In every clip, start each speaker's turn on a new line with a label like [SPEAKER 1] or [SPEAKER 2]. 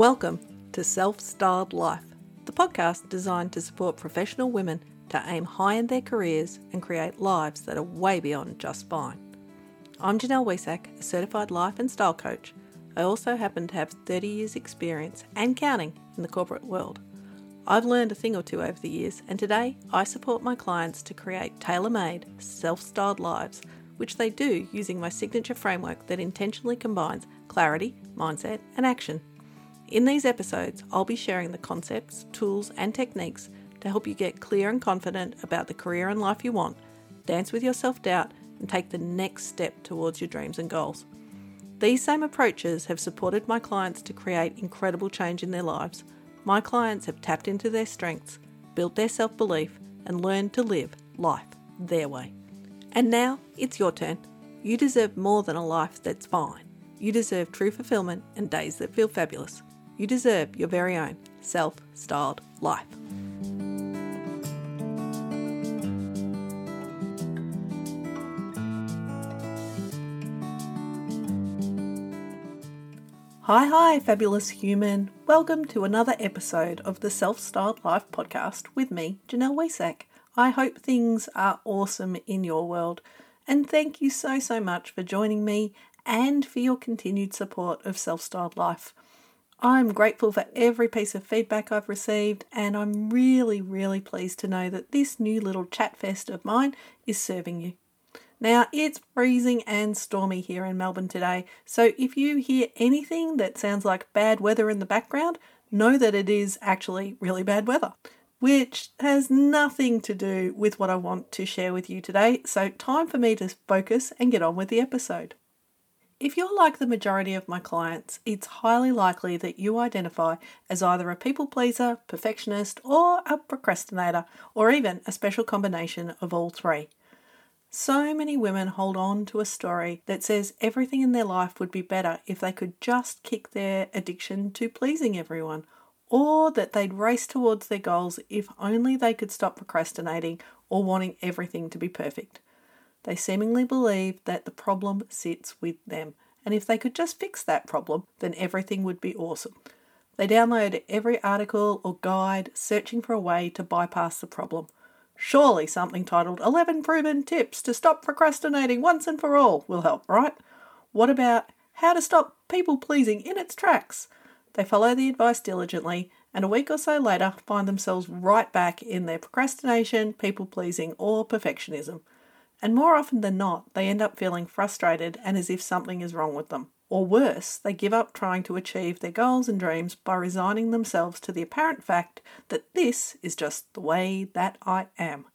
[SPEAKER 1] Welcome to Self Styled Life, the podcast designed to support professional women to aim high in their careers and create lives that are way beyond just fine. I'm Janelle Wehsack, a certified life and style coach. I also happen to have 30 years' experience and counting in the corporate world. I've learned a thing or two over the years, and today I support my clients to create tailor made, self styled lives, which they do using my signature framework that intentionally combines clarity, mindset, and action. In these episodes, I'll be sharing the concepts, tools, and techniques to help you get clear and confident about the career and life you want, dance with your self doubt, and take the next step towards your dreams and goals. These same approaches have supported my clients to create incredible change in their lives. My clients have tapped into their strengths, built their self belief, and learned to live life their way. And now it's your turn. You deserve more than a life that's fine. You deserve true fulfillment and days that feel fabulous. You deserve your very own self styled life. Hi, hi, fabulous human. Welcome to another episode of the Self Styled Life podcast with me, Janelle Wehsack. I hope things are awesome in your world, and thank you so, so much for joining me and for your continued support of Self Styled Life. I'm grateful for every piece of feedback I've received, and I'm really, really pleased to know that this new little chat fest of mine is serving you. Now, it's freezing and stormy here in Melbourne today, so if you hear anything that sounds like bad weather in the background, know that it is actually really bad weather, which has nothing to do with what I want to share with you today. So, time for me to focus and get on with the episode. If you're like the majority of my clients, it's highly likely that you identify as either a people pleaser, perfectionist, or a procrastinator, or even a special combination of all three. So many women hold on to a story that says everything in their life would be better if they could just kick their addiction to pleasing everyone, or that they'd race towards their goals if only they could stop procrastinating or wanting everything to be perfect. They seemingly believe that the problem sits with them, and if they could just fix that problem, then everything would be awesome. They download every article or guide searching for a way to bypass the problem. Surely something titled 11 Proven Tips to Stop Procrastinating Once and for All will help, right? What about how to stop people pleasing in its tracks? They follow the advice diligently and a week or so later find themselves right back in their procrastination, people pleasing, or perfectionism. And more often than not, they end up feeling frustrated and as if something is wrong with them. Or worse, they give up trying to achieve their goals and dreams by resigning themselves to the apparent fact that this is just the way that I am.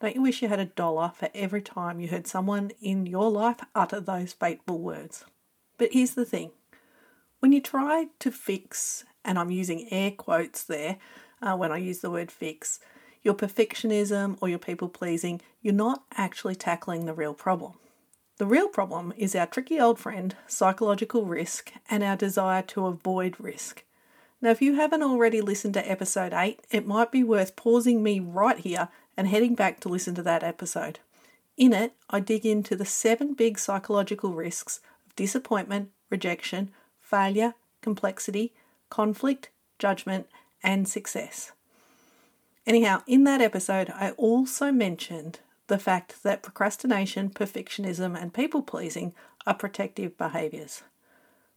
[SPEAKER 1] Don't you wish you had a dollar for every time you heard someone in your life utter those fateful words? But here's the thing when you try to fix, and I'm using air quotes there uh, when I use the word fix, your perfectionism or your people pleasing, you're not actually tackling the real problem. The real problem is our tricky old friend, psychological risk, and our desire to avoid risk. Now, if you haven't already listened to episode 8, it might be worth pausing me right here and heading back to listen to that episode. In it, I dig into the seven big psychological risks of disappointment, rejection, failure, complexity, conflict, judgment, and success. Anyhow, in that episode, I also mentioned the fact that procrastination, perfectionism, and people pleasing are protective behaviours.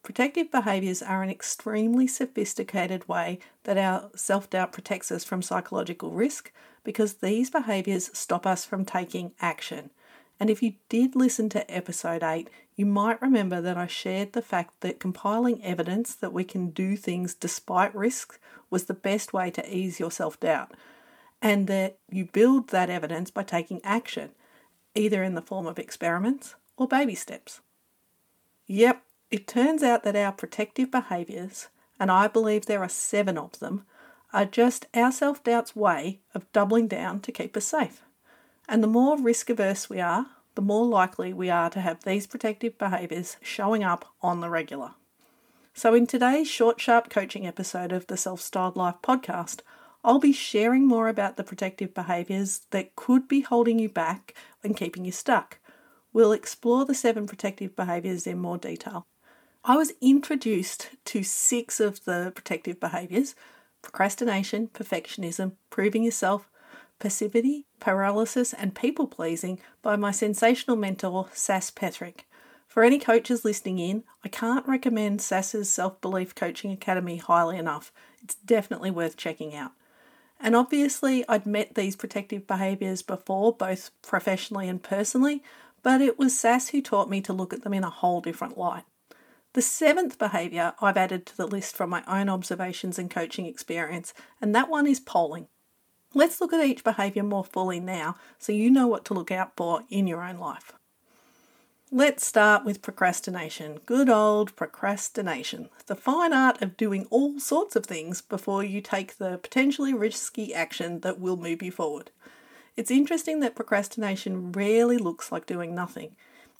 [SPEAKER 1] Protective behaviours are an extremely sophisticated way that our self doubt protects us from psychological risk because these behaviours stop us from taking action. And if you did listen to episode 8, you might remember that I shared the fact that compiling evidence that we can do things despite risk was the best way to ease your self doubt and that you build that evidence by taking action, either in the form of experiments or baby steps. Yep, it turns out that our protective behaviours, and I believe there are seven of them, are just our self doubt's way of doubling down to keep us safe. And the more risk averse we are, the more likely we are to have these protective behaviours showing up on the regular. So, in today's short, sharp coaching episode of the Self Styled Life podcast, I'll be sharing more about the protective behaviours that could be holding you back and keeping you stuck. We'll explore the seven protective behaviours in more detail. I was introduced to six of the protective behaviours procrastination, perfectionism, proving yourself, passivity, paralysis, and people pleasing by my sensational mentor, Sass Petherick. For any coaches listening in, I can't recommend Sass's Self Belief Coaching Academy highly enough. It's definitely worth checking out. And obviously, I'd met these protective behaviours before, both professionally and personally, but it was Sass who taught me to look at them in a whole different light. The seventh behaviour I've added to the list from my own observations and coaching experience, and that one is polling. Let's look at each behaviour more fully now so you know what to look out for in your own life. Let's start with procrastination. Good old procrastination. The fine art of doing all sorts of things before you take the potentially risky action that will move you forward. It's interesting that procrastination rarely looks like doing nothing.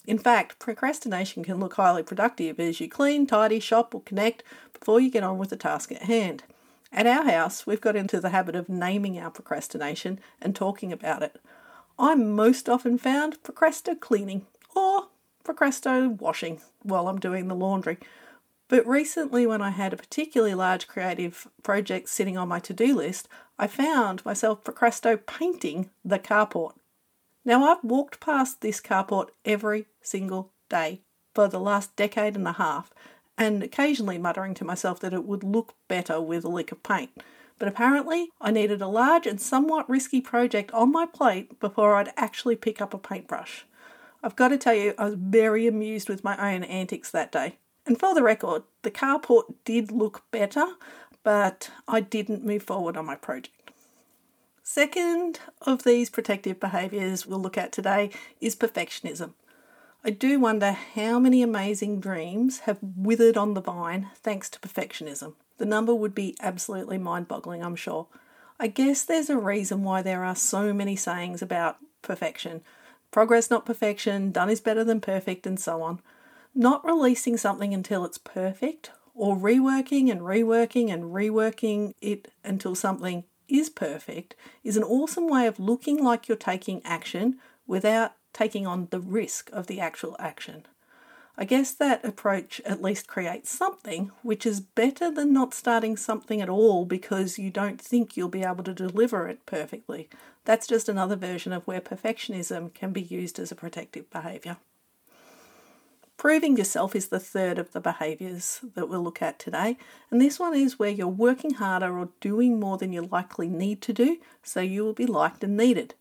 [SPEAKER 1] In fact, procrastination can look highly productive as you clean, tidy, shop, or connect before you get on with the task at hand. At our house, we've got into the habit of naming our procrastination and talking about it. I'm most often found procrastinating cleaning or procrastinating washing while I'm doing the laundry. But recently, when I had a particularly large creative project sitting on my to do list, I found myself procrastinating painting the carport. Now, I've walked past this carport every single day for the last decade and a half, and occasionally muttering to myself that it would look better with a lick of paint. But apparently, I needed a large and somewhat risky project on my plate before I'd actually pick up a paintbrush. I've got to tell you, I was very amused with my own antics that day. And for the record, the carport did look better, but I didn't move forward on my project. Second of these protective behaviours we'll look at today is perfectionism. I do wonder how many amazing dreams have withered on the vine thanks to perfectionism. The number would be absolutely mind boggling, I'm sure. I guess there's a reason why there are so many sayings about perfection progress, not perfection, done is better than perfect, and so on. Not releasing something until it's perfect, or reworking and reworking and reworking it until something is perfect, is an awesome way of looking like you're taking action without taking on the risk of the actual action. I guess that approach at least creates something, which is better than not starting something at all because you don't think you'll be able to deliver it perfectly. That's just another version of where perfectionism can be used as a protective behaviour. Proving yourself is the third of the behaviours that we'll look at today, and this one is where you're working harder or doing more than you likely need to do, so you will be liked and needed.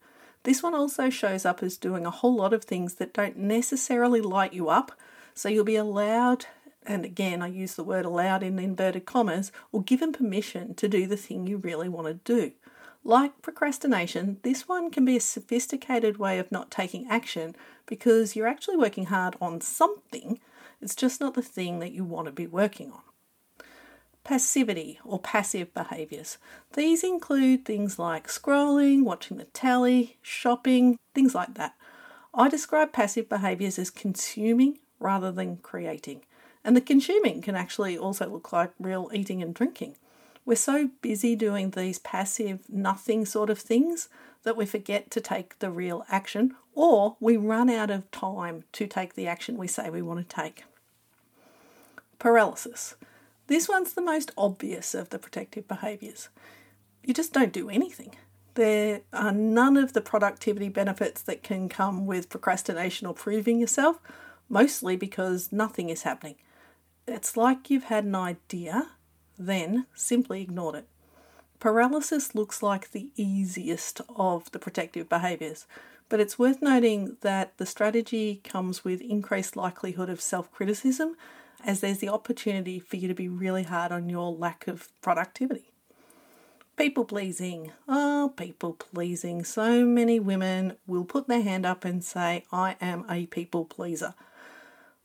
[SPEAKER 1] This one also shows up as doing a whole lot of things that don't necessarily light you up, so you'll be allowed, and again, I use the word allowed in inverted commas, or given permission to do the thing you really want to do. Like procrastination, this one can be a sophisticated way of not taking action because you're actually working hard on something, it's just not the thing that you want to be working on. Passivity or passive behaviours. These include things like scrolling, watching the telly, shopping, things like that. I describe passive behaviours as consuming rather than creating. And the consuming can actually also look like real eating and drinking. We're so busy doing these passive, nothing sort of things that we forget to take the real action or we run out of time to take the action we say we want to take. Paralysis. This one's the most obvious of the protective behaviours. You just don't do anything. There are none of the productivity benefits that can come with procrastination or proving yourself mostly because nothing is happening. It's like you've had an idea, then simply ignored it. Paralysis looks like the easiest of the protective behaviours, but it's worth noting that the strategy comes with increased likelihood of self criticism, as there's the opportunity for you to be really hard on your lack of productivity. People pleasing. Oh, people pleasing. So many women will put their hand up and say, I am a people pleaser.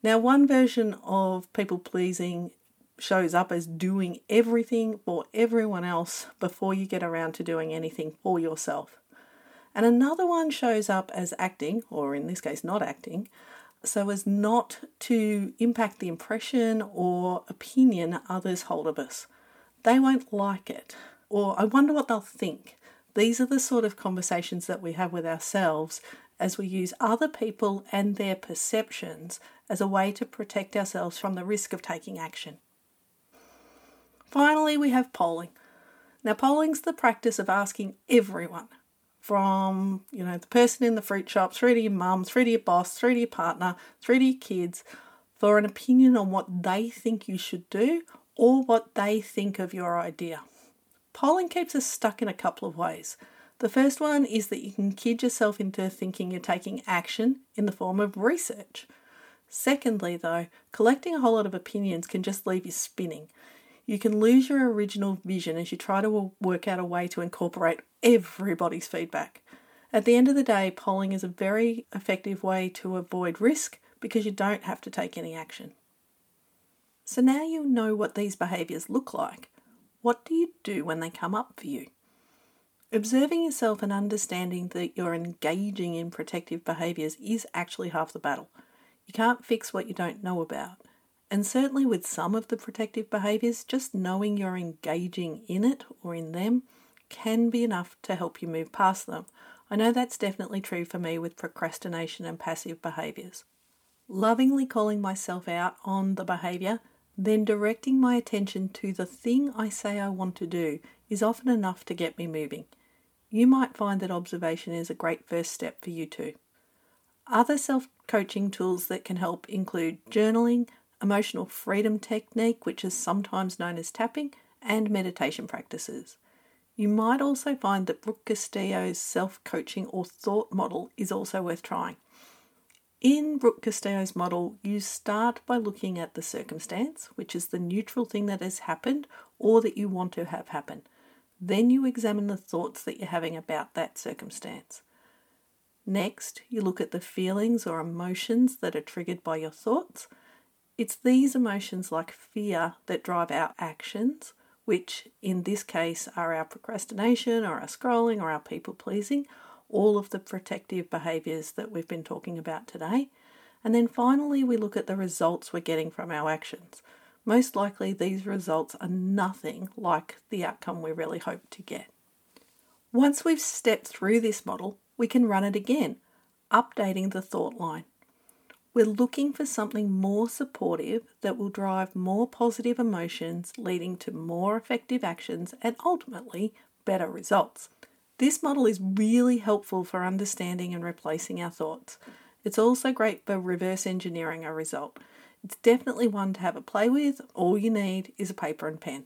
[SPEAKER 1] Now, one version of people pleasing shows up as doing everything for everyone else before you get around to doing anything for yourself. And another one shows up as acting, or in this case, not acting, so as not to impact the impression or opinion others hold of us. They won't like it, or I wonder what they'll think. These are the sort of conversations that we have with ourselves as we use other people and their perceptions as a way to protect ourselves from the risk of taking action. Finally, we have polling. Now, polling's the practice of asking everyone, from you know the person in the fruit shop through to your mum, through to your boss, through to your partner, through to your kids, for an opinion on what they think you should do or what they think of your idea. Polling keeps us stuck in a couple of ways. The first one is that you can kid yourself into thinking you're taking action in the form of research. Secondly, though, collecting a whole lot of opinions can just leave you spinning. You can lose your original vision as you try to work out a way to incorporate everybody's feedback. At the end of the day, polling is a very effective way to avoid risk because you don't have to take any action. So now you know what these behaviours look like. What do you do when they come up for you? Observing yourself and understanding that you're engaging in protective behaviours is actually half the battle. You can't fix what you don't know about. And certainly with some of the protective behaviours, just knowing you're engaging in it or in them can be enough to help you move past them. I know that's definitely true for me with procrastination and passive behaviours. Lovingly calling myself out on the behaviour, then directing my attention to the thing I say I want to do is often enough to get me moving. You might find that observation is a great first step for you too. Other self coaching tools that can help include journaling, emotional freedom technique, which is sometimes known as tapping, and meditation practices. You might also find that Brooke Castillo's self coaching or thought model is also worth trying. In Brooke Castillo's model, you start by looking at the circumstance, which is the neutral thing that has happened or that you want to have happen. Then you examine the thoughts that you're having about that circumstance. Next, you look at the feelings or emotions that are triggered by your thoughts it's these emotions like fear that drive our actions, which in this case are our procrastination or our scrolling or our people pleasing, all of the protective behaviours that we've been talking about today. And then finally, we look at the results we're getting from our actions. Most likely, these results are nothing like the outcome we really hope to get. Once we've stepped through this model, we can run it again, updating the thought line. We're looking for something more supportive that will drive more positive emotions, leading to more effective actions and ultimately better results. This model is really helpful for understanding and replacing our thoughts. It's also great for reverse engineering a result. It's definitely one to have a play with. All you need is a paper and pen.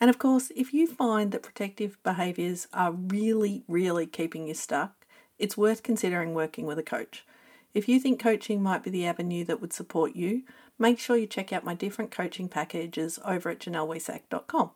[SPEAKER 1] And of course, if you find that protective behaviours are really, really keeping you stuck, it's worth considering working with a coach. If you think coaching might be the avenue that would support you, make sure you check out my different coaching packages over at janellewehsack.com.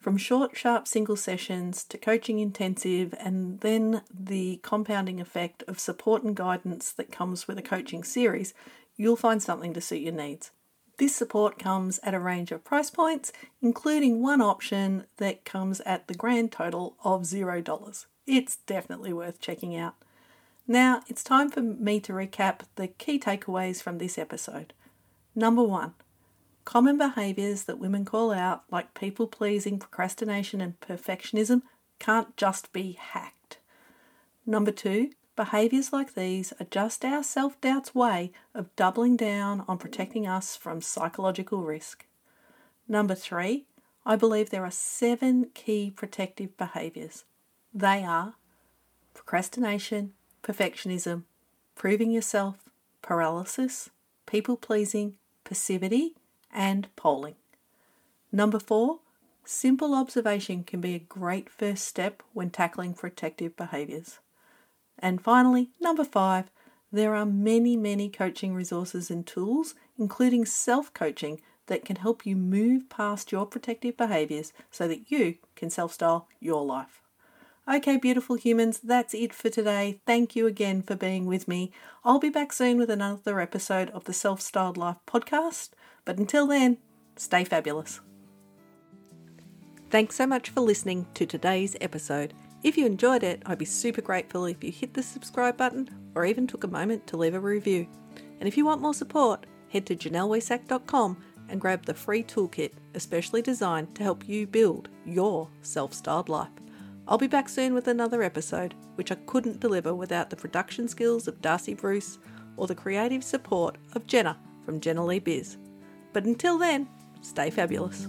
[SPEAKER 1] From short, sharp single sessions to coaching intensive, and then the compounding effect of support and guidance that comes with a coaching series, you'll find something to suit your needs. This support comes at a range of price points, including one option that comes at the grand total of $0. It's definitely worth checking out. Now it's time for me to recap the key takeaways from this episode. Number one, common behaviours that women call out, like people pleasing, procrastination, and perfectionism, can't just be hacked. Number two, behaviours like these are just our self doubt's way of doubling down on protecting us from psychological risk. Number three, I believe there are seven key protective behaviours. They are procrastination, perfectionism, proving yourself, paralysis, people pleasing, passivity, and polling. Number four, simple observation can be a great first step when tackling protective behaviours. And finally, number five, there are many, many coaching resources and tools, including self coaching, that can help you move past your protective behaviours so that you can self style your life. Okay, beautiful humans, that's it for today. Thank you again for being with me. I'll be back soon with another episode of the Self Styled Life podcast. But until then, stay fabulous. Thanks so much for listening to today's episode. If you enjoyed it, I'd be super grateful if you hit the subscribe button or even took a moment to leave a review. And if you want more support, head to janellewehsack.com and grab the free toolkit, especially designed to help you build your self styled life. I'll be back soon with another episode, which I couldn't deliver without the production skills of Darcy Bruce, or the creative support of Jenna from Jenna Lee Biz. But until then, stay fabulous.